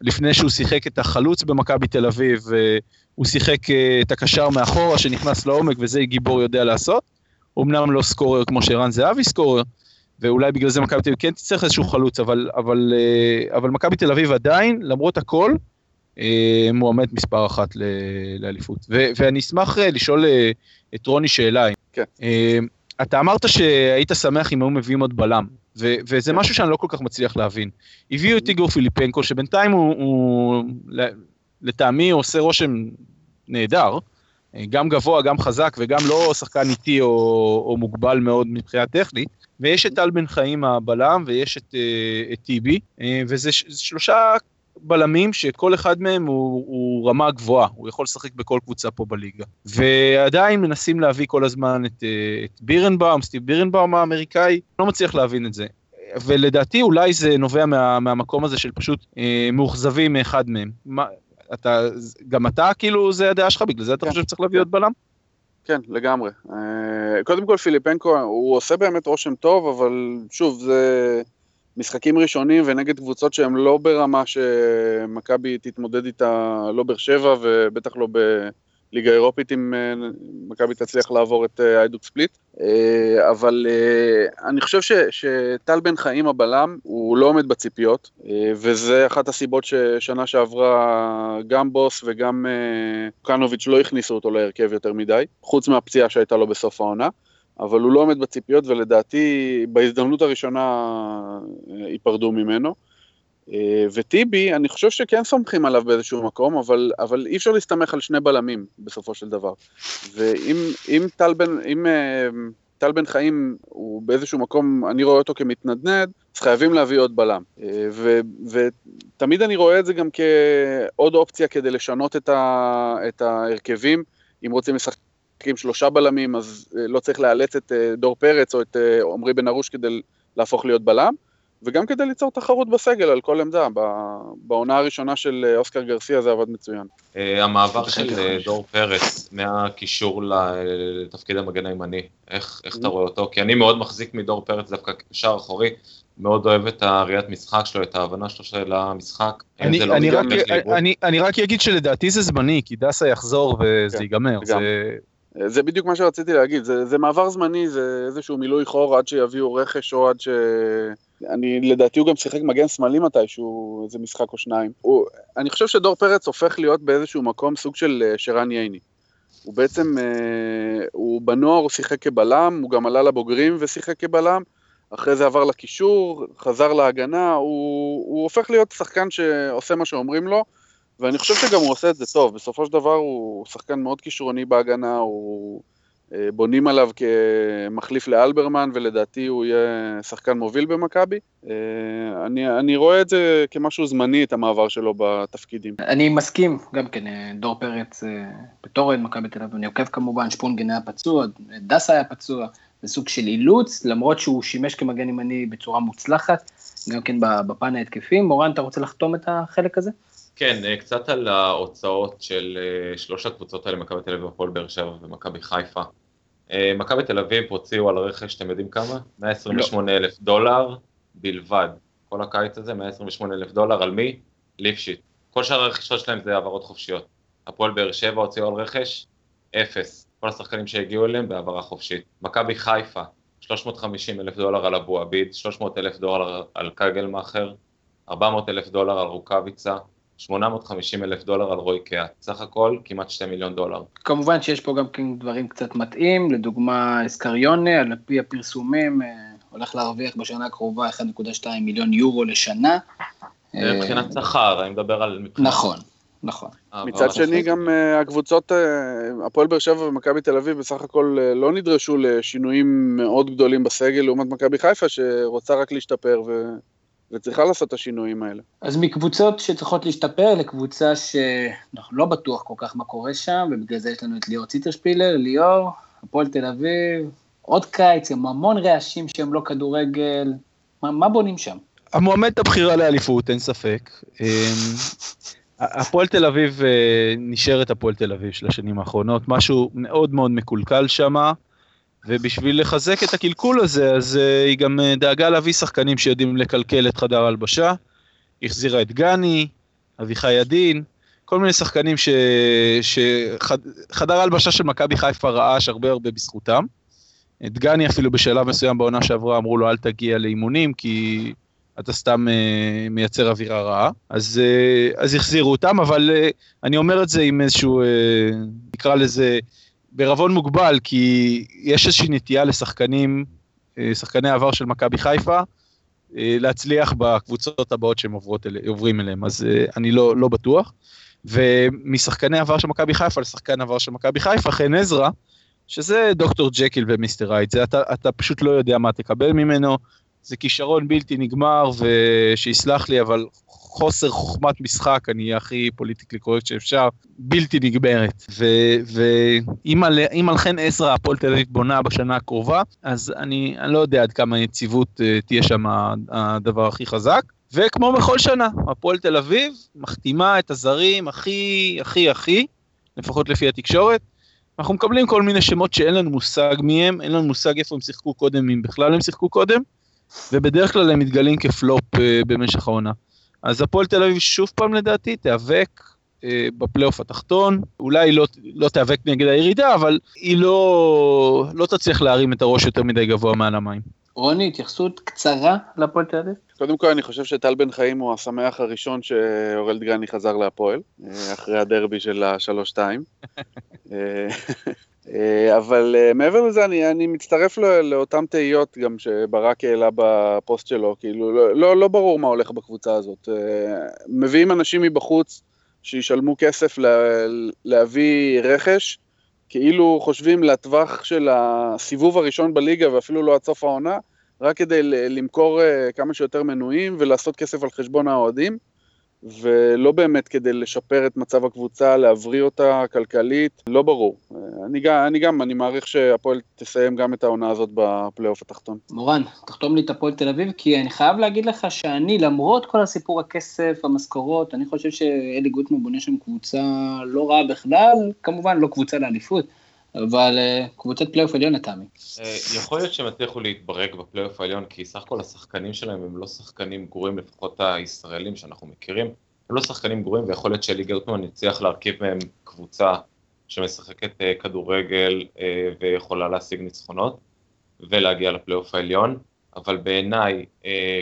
לפני שהוא שיחק את החלוץ במכבי תל אביב, אה, הוא שיחק אה, את הקשר מאחורה שנכנס לעומק, וזה גיבור יודע לעשות. אמנם לא סקורר כמו שערן זהבי סקורר, ואולי בגלל זה מכבי תל אביב כן תצטרך איזשהו חלוץ, אבל, אבל, אה, אבל מכבי תל אביב עדיין, למרות הכל, אה, מועמד מספר אחת לאליפות. ואני אשמח אה, לשאול את רוני שאלה. כן. אתה אמרת שהיית שמח אם היו מביאים עוד בלם, ו- וזה משהו שאני לא כל כך מצליח להבין. הביאו את איגור פיליפנקו, שבינתיים הוא, הוא לטעמי עושה רושם נהדר, גם גבוה, גם חזק וגם לא שחקן איטי או, או מוגבל מאוד מבחינה טכנית. ויש את טל בן חיים הבלם ויש את, אה, את טיבי, אה, וזה שלושה בלמים שכל אחד מהם הוא, הוא רמה גבוהה, הוא יכול לשחק בכל קבוצה פה בליגה. ועדיין מנסים להביא כל הזמן את, אה, את בירנבאום, סטיב בירנבאום האמריקאי, לא מצליח להבין את זה. ולדעתי אולי זה נובע מה, מהמקום הזה של פשוט אה, מאוכזבים מאחד מהם. מה, אתה, גם אתה, כאילו, זה הדעה שלך, בגלל זה אתה כן. חושב שצריך להביא עוד בלם? כן, לגמרי. אה, קודם כל פיליפנקו, הוא עושה באמת רושם טוב, אבל שוב, זה משחקים ראשונים ונגד קבוצות שהן לא ברמה שמכבי תתמודד איתה, לא באר שבע ובטח לא ב... ליגה אירופית אם אה, מכבי תצליח לעבור את אה, איידוק ספליט. אה, אבל אני חושב שטל בן חיים הבלם הוא לא עומד בציפיות, וזה אחת הסיבות ששנה שעברה גם בוס וגם קנוביץ' לא הכניסו אותו להרכב יותר מדי, חוץ מהפציעה שהייתה לו בסוף העונה. אבל הוא לא עומד בציפיות ולדעתי בהזדמנות הראשונה ייפרדו ממנו. אה, וטיבי, אני חושב שכן סומכים עליו באיזשהו מקום, אבל, אבל אי אפשר להסתמך על שני בלמים בסופו של דבר. ואם טל בן, אם, אה, טל בן חיים הוא באיזשהו מקום, אני רואה אותו כמתנדנד, אז חייבים להביא עוד בלם. אה, ו, ותמיד אני רואה את זה גם כעוד אופציה כדי לשנות את, ה, את ההרכבים. אם רוצים לשחק עם שלושה בלמים, אז לא צריך לאלץ את דור פרץ או את עמרי בן ארוש כדי להפוך להיות בלם. וגם כדי ליצור תחרות בסגל על כל עמדה. בעונה הראשונה של אה, אוסקר גרסיה זה עבד מצוין. אה, המעבר של אה, דור פרץ מהקישור לתפקיד המגן הימני, איך, איך אתה רואה אותו? כי אני מאוד מחזיק מדור פרץ דווקא כשער אחורי. מאוד אוהב את הראיית משחק שלו, את ההבנה שלו של המשחק. אני, לא אני, רק, אני, אני רק אגיד שלדעתי זה זמני, כי דסה יחזור וזה כן, ייגמר. זה... זה בדיוק מה שרציתי להגיד, זה, זה מעבר זמני, זה איזשהו מילוי חור עד שיביאו רכש או עד ש... אני, לדעתי הוא גם שיחק מגן שמאלי מתישהו, איזה משחק או שניים. הוא, אני חושב שדור פרץ הופך להיות באיזשהו מקום סוג של אה, שרן ייני. הוא בעצם, אה, הוא בנוער הוא שיחק כבלם, הוא גם עלה לבוגרים ושיחק כבלם, אחרי זה עבר לקישור, חזר להגנה, הוא, הוא הופך להיות שחקן שעושה מה שאומרים לו, ואני חושב שגם הוא עושה את זה טוב, בסופו של דבר הוא שחקן מאוד כישרוני בהגנה, הוא אה, בונים עליו כמחליף לאלברמן, ולדעתי הוא יהיה שחקן מוביל במכבי. אה, אני, אני רואה את זה כמשהו זמני, את המעבר שלו בתפקידים. אני מסכים, גם כן, דור פרץ בתור אוהד מכבי תל אביב, אני עוקב כמובן, שפונגן היה פצוע, דסה היה פצוע, זה סוג של אילוץ, למרות שהוא שימש כמגן ימני בצורה מוצלחת, גם כן בפן ההתקפי. מורן, אתה רוצה לחתום את החלק הזה? כן, אה, קצת על ההוצאות של אה, שלוש הקבוצות האלה, מכבי תל אביב, הפועל באר שבע ומכבי חיפה. אה, מכבי תל אביב הוציאו על רכש, אתם יודעים כמה? 128 לא. אלף דולר בלבד. כל הקיץ הזה, 128 אלף דולר, על מי? ליפשיט. כל שאר הרכישות שלהם זה העברות חופשיות. הפועל באר שבע הוציאו על רכש, אפס. כל השחקנים שהגיעו אליהם בהעברה חופשית. מכבי חיפה, 350 אלף דולר על אבו עביד, 300 אלף דולר על קגלמאכר, 400 אלף דולר על רוקאביצה, 850 אלף דולר על רוי קיאט, סך הכל כמעט 2 מיליון דולר. כמובן שיש פה גם כן דברים קצת מתאים, לדוגמה אסקריונה, על פי הפרסומים, אה, הולך להרוויח בשנה הקרובה 1.2 מיליון יורו לשנה. מבחינת אה, שכר, אני מדבר על... מבחינת... נכון. נכון. מצד שני גם הקבוצות, הפועל באר שבע ומכבי תל אביב בסך הכל לא נדרשו לשינויים מאוד גדולים בסגל לעומת מכבי חיפה שרוצה רק להשתפר ו... וצריכה לעשות את השינויים האלה. אז מקבוצות שצריכות להשתפר לקבוצה שאנחנו לא בטוח כל כך מה קורה שם, ובגלל זה יש לנו את ליאור ציטרשפילר, ליאור, הפועל תל אביב, עוד קיץ, עם המון רעשים שהם לא כדורגל, מה, מה בונים שם? המועמדת הבחירה לאליפות, אין ספק. אמ, הפועל תל אביב אה, נשארת הפועל תל אביב של השנים האחרונות, משהו מאוד מאוד מקולקל שמה. ובשביל לחזק את הקלקול הזה, אז uh, היא גם uh, דאגה להביא שחקנים שיודעים לקלקל את חדר ההלבשה. החזירה את גני, אביחי ידין, כל מיני שחקנים שחדר ההלבשה של מכבי חיפה רעש הרבה הרבה בזכותם. את גני אפילו בשלב מסוים בעונה שעברה אמרו לו אל תגיע לאימונים כי אתה סתם uh, מייצר אווירה רעה. אז, uh, אז החזירו אותם, אבל uh, אני אומר את זה עם איזשהו, uh, נקרא לזה, בערבון מוגבל, כי יש איזושהי נטייה לשחקנים, אה, שחקני העבר של מכבי חיפה, אה, להצליח בקבוצות הבאות שהם עוברות אל, עוברים אליהם, אז אה, אני לא, לא בטוח. ומשחקני עבר של מכבי חיפה לשחקן עבר של מכבי חיפה, חן עזרא, שזה דוקטור ג'קיל ומיסטר הייד, זה אתה, אתה פשוט לא יודע מה תקבל ממנו, זה כישרון בלתי נגמר, ושיסלח לי, אבל חוסר חוכמת משחק, אני הכי politically correct שאפשר, בלתי נגמרת. ואם על חן עזרא הפועל תל אביב בונה בשנה הקרובה, אז אני, אני לא יודע עד כמה יציבות uh, תהיה שם הדבר הכי חזק. וכמו בכל שנה, הפועל תל אביב מחתימה את הזרים הכי, הכי, הכי, לפחות לפי התקשורת. אנחנו מקבלים כל מיני שמות שאין לנו מושג מי הם, אין לנו מושג איפה הם שיחקו קודם, אם בכלל הם שיחקו קודם, ובדרך כלל הם מתגלים כפלופ uh, במשך העונה. אז הפועל תל אביב שוב פעם לדעתי תיאבק אה, בפלייאוף התחתון, אולי לא, לא תיאבק נגד הירידה, אבל היא לא, לא תצליח להרים את הראש יותר מדי גבוה מעל המים. רוני, התייחסות קצרה לפועל תל אביב? קודם כל אני חושב שטל בן חיים הוא השמח הראשון שאורל דגני חזר להפועל, אה, אחרי הדרבי של השלוש-שתיים. <laughs> אה, אבל אה, מעבר לזה, אני, אני מצטרף לא, לאותן תהיות גם שברק העלה בפוסט שלו, כאילו, לא, לא, לא ברור מה הולך בקבוצה הזאת. אה, מביאים אנשים מבחוץ שישלמו כסף לה, להביא רכש, כאילו חושבים לטווח של הסיבוב הראשון בליגה ואפילו לא עד סוף העונה, רק כדי למכור כמה שיותר מנויים ולעשות כסף על חשבון האוהדים. ולא באמת כדי לשפר את מצב הקבוצה, להבריא אותה כלכלית, לא ברור. אני אני גם, אני מעריך שהפועל תסיים גם את העונה הזאת בפלייאוף התחתון. מורן, תחתום לי את הפועל תל אביב, כי אני חייב להגיד לך שאני, למרות כל הסיפור הכסף, המשכורות, אני חושב שאלי גוטמן בונה שם קבוצה לא רעה בכלל, כמובן לא קבוצה לאליפות. אבל אה, קבוצת פלייאוף עליון לטעמי. אה, יכול להיות שהם יצליחו להתברג בפלייאוף העליון, כי סך הכל השחקנים שלהם הם לא שחקנים גרועים, לפחות הישראלים שאנחנו מכירים, הם לא שחקנים גרועים, ויכול להיות שאלי גוטמן יצליח להרכיב מהם קבוצה שמשחקת אה, כדורגל ויכולה להשיג ניצחונות, ולהגיע לפלייאוף העליון. אבל בעיניי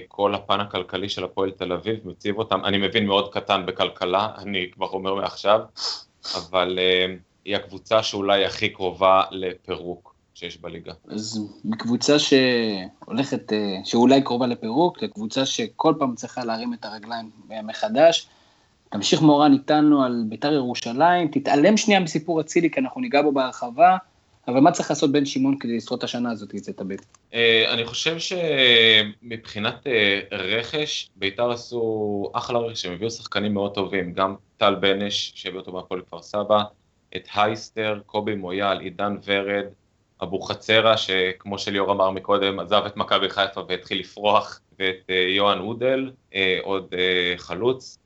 כל הפן הכלכלי של הפועל תל אביב מציב אותם, אני מבין מאוד קטן בכלכלה, אני כבר אומר מעכשיו, אבל היא הקבוצה שאולי הכי קרובה לפירוק שיש בליגה. אז מקבוצה שהולכת, אה, שאולי קרובה לפירוק, לקבוצה שכל פעם צריכה להרים את הרגליים מחדש. תמשיך מורן איתנו על בית"ר ירושלים, תתעלם שנייה מסיפור אצילי, כי אנחנו ניגע בו בהרחבה. אבל מה צריך לעשות בן שמעון כדי לשרוד את השנה הזאת, את תביב? אני חושב שמבחינת רכש, בית"ר עשו אחלה רכש, הם הביאו שחקנים מאוד טובים, גם טל בנש, שהביא אותו מהפועל כפר סבא, את הייסטר, קובי מויאל, עידן ורד, אבוחצירא, שכמו שליאור אמר מקודם, עזב את מכבי חיפה והתחיל לפרוח, ואת אה, יוהאן אודל, אה, עוד אה, חלוץ,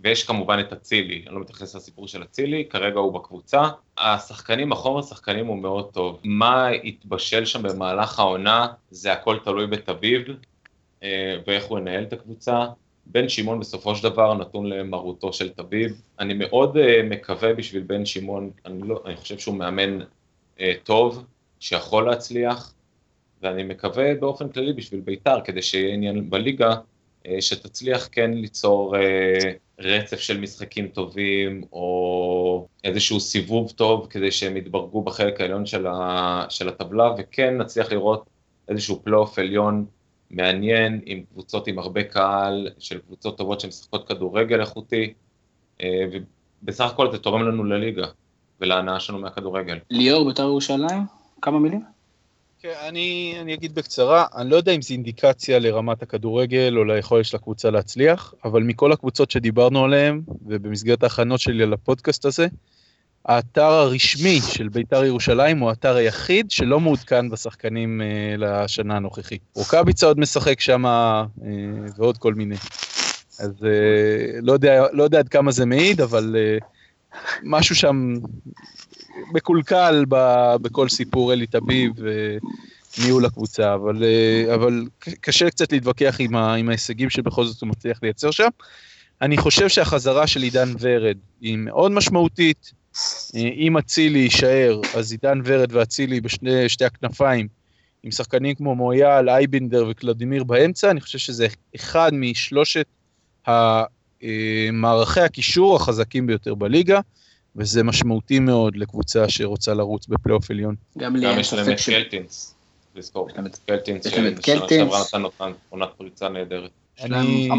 ויש כמובן את אצילי, אני לא מתייחס לסיפור של אצילי, כרגע הוא בקבוצה. השחקנים, החומר שחקנים הוא מאוד טוב. מה התבשל שם במהלך העונה, זה הכל תלוי בתביב, ואיך הוא ינהל את הקבוצה. בן שמעון בסופו של דבר נתון למרותו של תביב. אני מאוד מקווה בשביל בן שמעון, אני, לא, אני חושב שהוא מאמן אה, טוב, שיכול להצליח, ואני מקווה באופן כללי בשביל בית"ר, כדי שיהיה עניין בליגה, אה, שתצליח כן ליצור אה, רצף של משחקים טובים, או איזשהו סיבוב טוב, כדי שהם יתברגו בחלק העליון של, ה, של הטבלה, וכן נצליח לראות איזשהו פלייאוף עליון מעניין, עם קבוצות עם הרבה קהל, של קבוצות טובות שמשחקות כדורגל איכותי, ובסך הכל זה תורם לנו לליגה. ולהנאה שלנו מהכדורגל. ליאור, בית"ר ירושלים, כמה מילים? כן, אני, אני אגיד בקצרה, אני לא יודע אם זו אינדיקציה לרמת הכדורגל או ליכולת של הקבוצה להצליח, אבל מכל הקבוצות שדיברנו עליהן, ובמסגרת ההכנות שלי לפודקאסט הזה, האתר הרשמי של בית"ר ירושלים הוא האתר היחיד שלא מעודכן בשחקנים אה, לשנה הנוכחית. רוקאביצה עוד משחק שם אה, ועוד כל מיני. אז אה, לא, יודע, לא יודע עד כמה זה מעיד, אבל אה, משהו שם מקולקל בכל סיפור אלי טביב וניהול הקבוצה, אבל, אה, אבל קשה קצת להתווכח עם, ה, עם ההישגים שבכל זאת הוא מצליח לייצר שם. אני חושב שהחזרה של עידן ורד היא מאוד משמעותית. אם אצילי יישאר, אז עידן ורד ואצילי בשתי הכנפיים, עם שחקנים כמו מויאל, אייבינדר וקלדימיר באמצע, אני חושב שזה אחד משלושת אה, מערכי הקישור החזקים ביותר בליגה, וזה משמעותי מאוד לקבוצה שרוצה לרוץ בפלייאוף עליון. גם לי יש להם את קלטינס, לזכור, קלטינס, ששנה שעברה נתן עונת פריצה נהדרת. אני,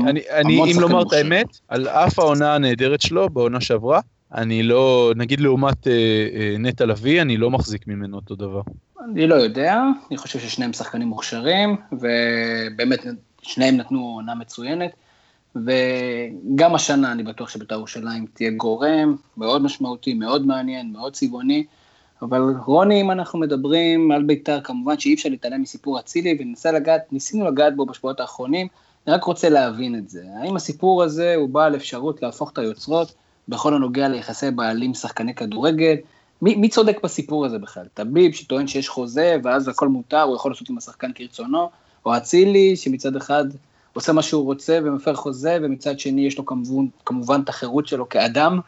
אם לומר את האמת, על אף העונה הנהדרת שלו בעונה שעברה, אני לא, נגיד לעומת אה, אה, נטע לביא, אני לא מחזיק ממנו אותו דבר. אני לא יודע, אני חושב ששניהם שחקנים מוכשרים, ובאמת שניהם נתנו עונה מצוינת. וגם השנה אני בטוח שבית"ר ירושלים תהיה גורם מאוד משמעותי, מאוד מעניין, מאוד צבעוני, אבל רוני, אם אנחנו מדברים על בית"ר, כמובן שאי אפשר להתעלם מסיפור אצילי, וניסה לגעת, ניסינו לגעת בו בשבועות האחרונים, אני רק רוצה להבין את זה. האם הסיפור הזה הוא בעל אפשרות להפוך את היוצרות בכל הנוגע ליחסי בעלים שחקני כדורגל? מי, מי צודק בסיפור הזה בכלל? טביב שטוען שיש חוזה ואז הכל מותר, הוא יכול לעשות עם השחקן כרצונו, או אצילי שמצד אחד עושה מה שהוא רוצה ומפר חוזה, ומצד שני יש לו כמובן, כמובן את החירות שלו כאדם.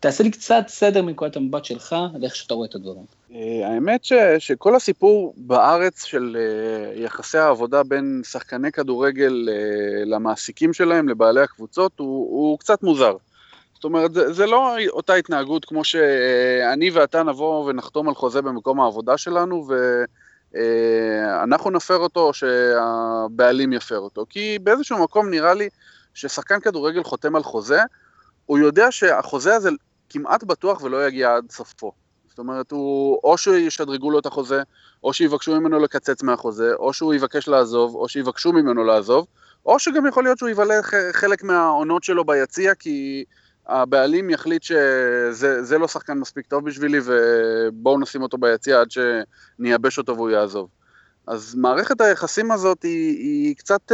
תעשה לי קצת סדר מנקודת המבט שלך, על איך שאתה רואה את הדברים. אה, האמת ש, שכל הסיפור בארץ של אה, יחסי העבודה בין שחקני כדורגל אה, למעסיקים שלהם, לבעלי הקבוצות, הוא, הוא קצת מוזר. זאת אומרת, זה, זה לא אותה התנהגות כמו שאני ואתה נבוא ונחתום על חוזה במקום העבודה שלנו, ו... אה, נפר אותו או שהבעלים יפר אותו. כי באיזשהו מקום נראה לי ששחקן כדורגל חותם על חוזה, הוא יודע שהחוזה הזה כמעט בטוח ולא יגיע עד סופו. זאת אומרת, הוא, או שישדרגו לו את החוזה, או שיבקשו ממנו לקצץ מהחוזה, או שהוא יבקש לעזוב, או שיבקשו ממנו לעזוב, או שגם יכול להיות שהוא יבלה חלק מהעונות שלו ביציע, כי הבעלים יחליט שזה לא שחקן מספיק טוב בשבילי ובואו נשים אותו ביציע עד שנייבש אותו והוא יעזוב. אז מערכת היחסים הזאת היא, היא, קצת,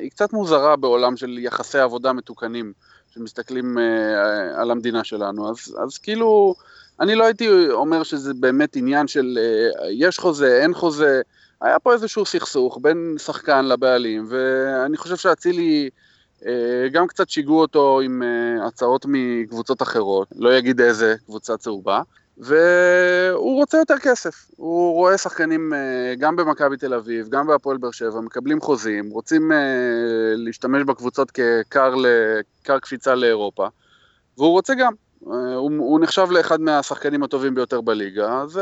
היא קצת מוזרה בעולם של יחסי עבודה מתוקנים, שמסתכלים אה, על המדינה שלנו. אז, אז כאילו, אני לא הייתי אומר שזה באמת עניין של אה, יש חוזה, אין חוזה, היה פה איזשהו סכסוך בין שחקן לבעלים, ואני חושב שאצילי... אה, גם קצת שיגעו אותו עם אה, הצעות מקבוצות אחרות, לא יגיד איזה קבוצה צהובה, והוא רוצה יותר כסף. הוא רואה שחקנים אה, גם במכבי תל אביב, גם בהפועל באר שבע, מקבלים חוזים, רוצים להשתמש בקבוצות ככר קפיצה לאירופה, והוא רוצה גם. הוא, הוא נחשב לאחד מהשחקנים הטובים ביותר בליגה, אז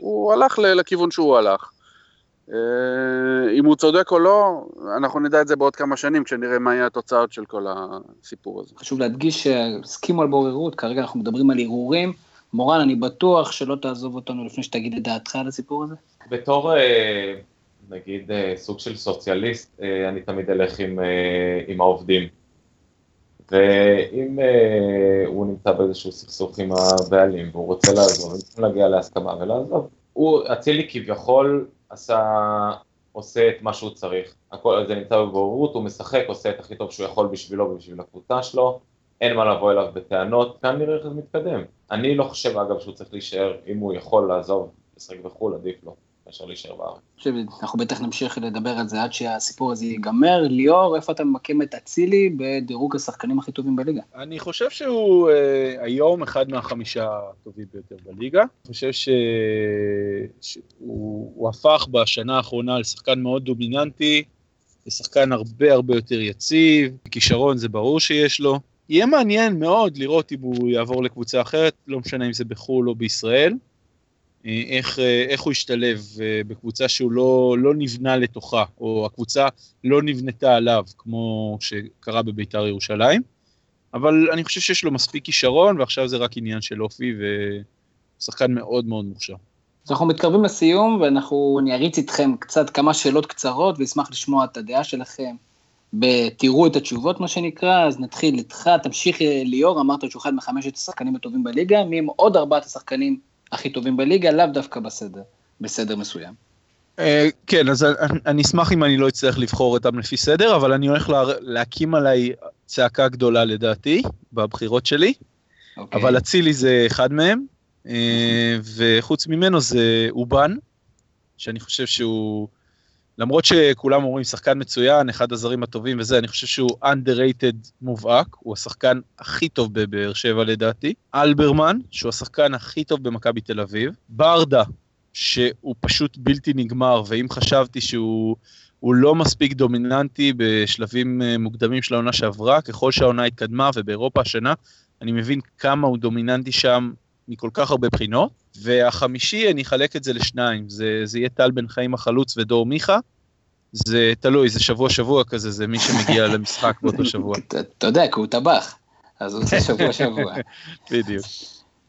הוא הלך לכיוון שהוא הלך. אה, אם הוא צודק או לא, אנחנו נדע את זה בעוד כמה שנים, כשנראה מה יהיה התוצאות של כל הסיפור הזה. חשוב להדגיש שהסכימו על בוררות, כרגע אנחנו מדברים על ערעורים, מורן, אני בטוח שלא תעזוב אותנו לפני שתגיד את דעתך על הסיפור הזה. בתור, נגיד, סוג של סוציאליסט, אני תמיד אלך עם, עם העובדים. ואם הוא נמצא באיזשהו סכסוך עם הבעלים והוא רוצה לעזוב, הם צריכים להגיע להסכמה ולעזוב. הוא, אצילי כביכול עשה, עושה את מה שהוא צריך. הכל, זה נמצא בבוררות, הוא משחק, עושה את הכי טוב שהוא יכול בשבילו ובשביל הקבוצה שלו. אין מה לבוא אליו בטענות, כאן נראה איך זה מתקדם. אני לא חושב אגב שהוא צריך להישאר, אם הוא יכול לעזוב, לשחק בחו"ל, עדיף לו. מאשר להישאר בארץ. אנחנו בטח נמשיך לדבר על זה עד שהסיפור הזה ייגמר. ליאור, איפה אתה ממקם את אצילי בדירוג השחקנים הכי טובים בליגה? אני חושב שהוא אה, היום אחד מהחמישה הטובים ביותר בליגה. אני חושב ש... שהוא הפך בשנה האחרונה לשחקן מאוד דומיננטי, לשחקן הרבה הרבה יותר יציב, כישרון זה ברור שיש לו. יהיה מעניין מאוד לראות אם הוא יעבור לקבוצה אחרת, לא משנה אם זה בחו"ל או בישראל. אה, איך, אה, איך הוא ישתלב אה, בקבוצה שהוא לא, לא נבנה לתוכה, או הקבוצה לא נבנתה עליו, כמו שקרה בביתר ירושלים. אבל אני חושב שיש לו מספיק כישרון, ועכשיו זה רק עניין של אופי, ושחקן מאוד מאוד מוכשר. אז אנחנו מתקרבים לסיום, ואנחנו, אני אריץ איתכם קצת כמה שאלות קצרות, ואשמח לשמוע את הדעה שלכם. תראו את התשובות, מה שנקרא, אז נתחיל איתך, תמשיך ליאור, אמרת שהוא אחד מחמשת השחקנים הטובים בליגה, מי הם עוד ארבעת השחקנים הכי טובים בליגה, לאו דווקא בסדר, בסדר מסוים. אה, כן, אז אני אשמח אם אני לא אצטרך לבחור אותם לפי סדר, אבל אני הולך להקים עליי צעקה גדולה לדעתי, בבחירות שלי, אוקיי. אבל אצילי זה אחד מהם, אה, וחוץ ממנו זה אובן, שאני חושב שהוא למרות שכולם אומרים שחקן מצוין, אחד הזרים הטובים וזה, אני חושב שהוא underrated מובהק, הוא השחקן הכי טוב בבאר שבע לדעתי. אלברמן, שהוא השחקן הכי טוב במכבי תל אביב. ברדה, שהוא פשוט בלתי נגמר, ואם חשבתי שהוא לא מספיק דומיננטי בשלבים אה, מוקדמים של העונה שעברה, ככל שהעונה התקדמה, ובאירופה השנה, אני מבין כמה הוא דומיננטי שם מכל כך הרבה בחינות. והחמישי, אני אחלק את זה לשניים, זה, זה יהיה טל בן חיים החלוץ ודור מיכה. זה תלוי, זה שבוע שבוע כזה, זה מי שמגיע <laughs> למשחק באותו שבוע. אתה יודע, כי הוא טבח, אז הוא עושה שבוע שבוע. <laughs> בדיוק.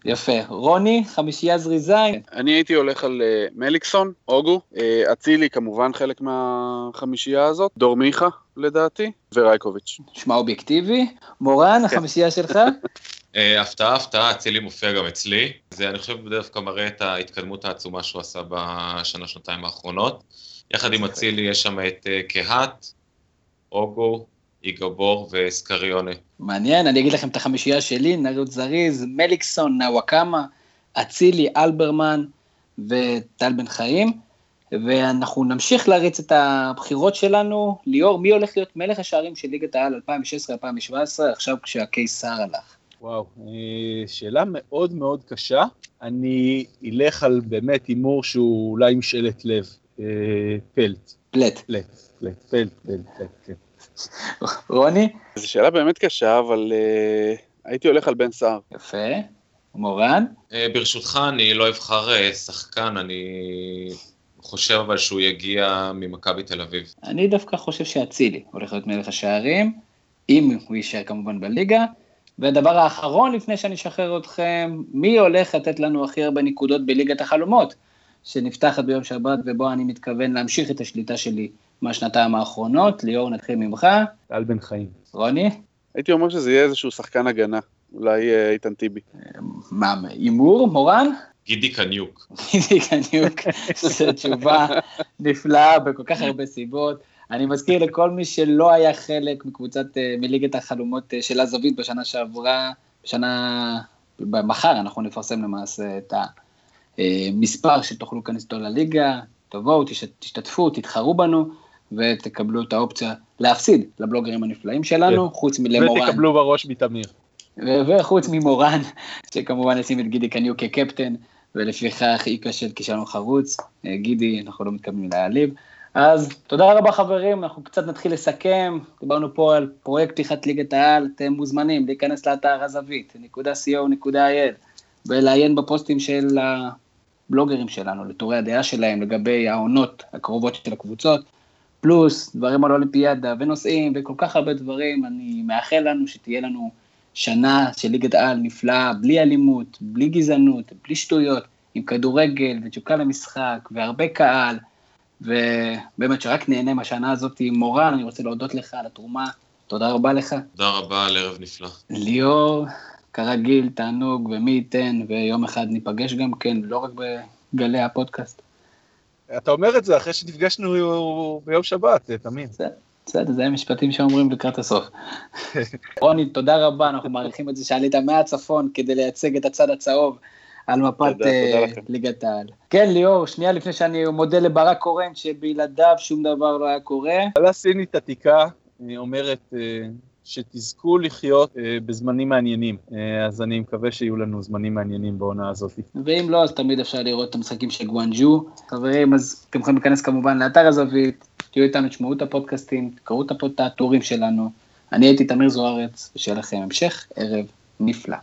יפה. רוני, חמישייה זריזה. אני הייתי הולך על uh, מליקסון, אוגו, אה, אצילי כמובן חלק מהחמישייה הזאת, דור מיכה לדעתי, ורייקוביץ'. נשמע אובייקטיבי. מורן, כן. החמישייה שלך? <laughs> אה, הפתעה, הפתעה, אצילי מופיע גם אצלי. זה, אני חושב, דווקא מראה את ההתקדמות העצומה שהוא עשה בשנה, שנתיים האחרונות. יחד עם אצילי יש שם את קהת, אוגו, איגבור וסקריונה. מעניין, אני אגיד לכם את החמישייה שלי, נרוץ זריז, מליקסון, נוואקמה, אצילי, אלברמן וטל בן חיים. ואנחנו נמשיך להריץ את הבחירות שלנו. ליאור, מי הולך להיות מלך השערים של ליגת העל 2016-2017, עכשיו כשהקיסר הלך? וואו, אה, שאלה מאוד מאוד קשה. אני אלך על באמת הימור שהוא אולי משאלת לב. אה, פלט. פלט. פלט, פלט, פלט, פלט, פלט, כן. רוני? זו שאלה באמת קשה, אבל uh, הייתי הולך על בן סער. יפה. מורן? Uh, ברשותך, אני לא אבחר uh, שחקן, אני חושב אבל שהוא יגיע ממכבי תל אביב. אני דווקא חושב שאצילי הולך להיות מלך השערים, אם הוא יישאר כמובן בליגה. והדבר האחרון, לפני שאני אשחרר אתכם, מי הולך לתת לנו הכי הרבה נקודות בליגת החלומות, שנפתחת ביום שבת, ובו אני מתכוון להמשיך את השליטה שלי מהשנתיים האחרונות. ליאור, נתחיל ממך. טל בן חיים. רוני? הייתי אומר שזה יהיה איזשהו שחקן הגנה, אולי אה, איתן טיבי. מה, הימור, מורן? גידי קניוק. גידי קניוק, <laughs> זו תשובה נפלאה בכל כך הרבה סיבות. אני מזכיר לכל מי שלא היה חלק מקבוצת, אה, מליגת החלומות אה, של הזווית בשנה שעברה, בשנה, מחר אנחנו נפרסם למעשה את המספר שתוכלו להיכנס איתו לליגה, תבואו, תשתתפו, תתחרו בנו, ותקבלו את האופציה להפסיד לבלוגרים הנפלאים שלנו, כן. חוץ מלמורן. ותקבלו בראש מתמיר. וחוץ ממורן, שכמובן ישים את גידי קניו כקפטן, ולפיכך איקה של כישלון חרוץ. אה, גידי, אנחנו לא מתכוונים להעליב. אז תודה רבה חברים, אנחנו קצת נתחיל לסכם, דיברנו פה על פרויקט פתיחת ליגת העל, אתם מוזמנים להיכנס לאתר הזווית, נקודה co.il, ולעיין בפוסטים של הבלוגרים שלנו, לתורי הדעה שלהם לגבי העונות הקרובות של הקבוצות, פלוס דברים על אולימפיאדה ונושאים וכל כך הרבה דברים, אני מאחל לנו שתהיה לנו שנה של ליגת העל נפלאה, בלי אלימות, בלי גזענות, בלי שטויות, עם כדורגל ותשוקה למשחק והרבה קהל, ובאמת שרק נהנה מהשנה הזאת. מורן, אני רוצה להודות לך על התרומה, תודה רבה לך. תודה רבה על ערב נפלא. ליאור, כרגיל, תענוג, ומי ייתן, ויום אחד ניפגש גם כן, לא רק בגלי הפודקאסט. אתה אומר את זה אחרי שנפגשנו ביום שבת, תמים. בסדר, זה משפטים שאומרים לקראת הסוף. <laughs> רוני, תודה רבה, אנחנו מעריכים את זה שעלית מהצפון כדי לייצג את הצד הצהוב על מפת אה, ליגת העל. כן, ליאור, שנייה לפני שאני מודה לברק קורן, שבלעדיו שום דבר לא היה קורה. על סינית עתיקה, אומרת אה, שתזכו לחיות אה, בזמנים מעניינים. אז אני מקווה שיהיו לנו זמנים מעניינים בעונה הזאת. ואם לא, אז תמיד אפשר לראות את המשחקים של גואנג'ו. חברים, אז אתם יכולים להיכנס כמובן לאתר הזווית, תהיו איתנו, תשמעו את הפודקאסטים, תקראו את הטורים שלנו. אני הייתי תמיר זוארץ, ושיהיה לכם המשך ערב נפלא.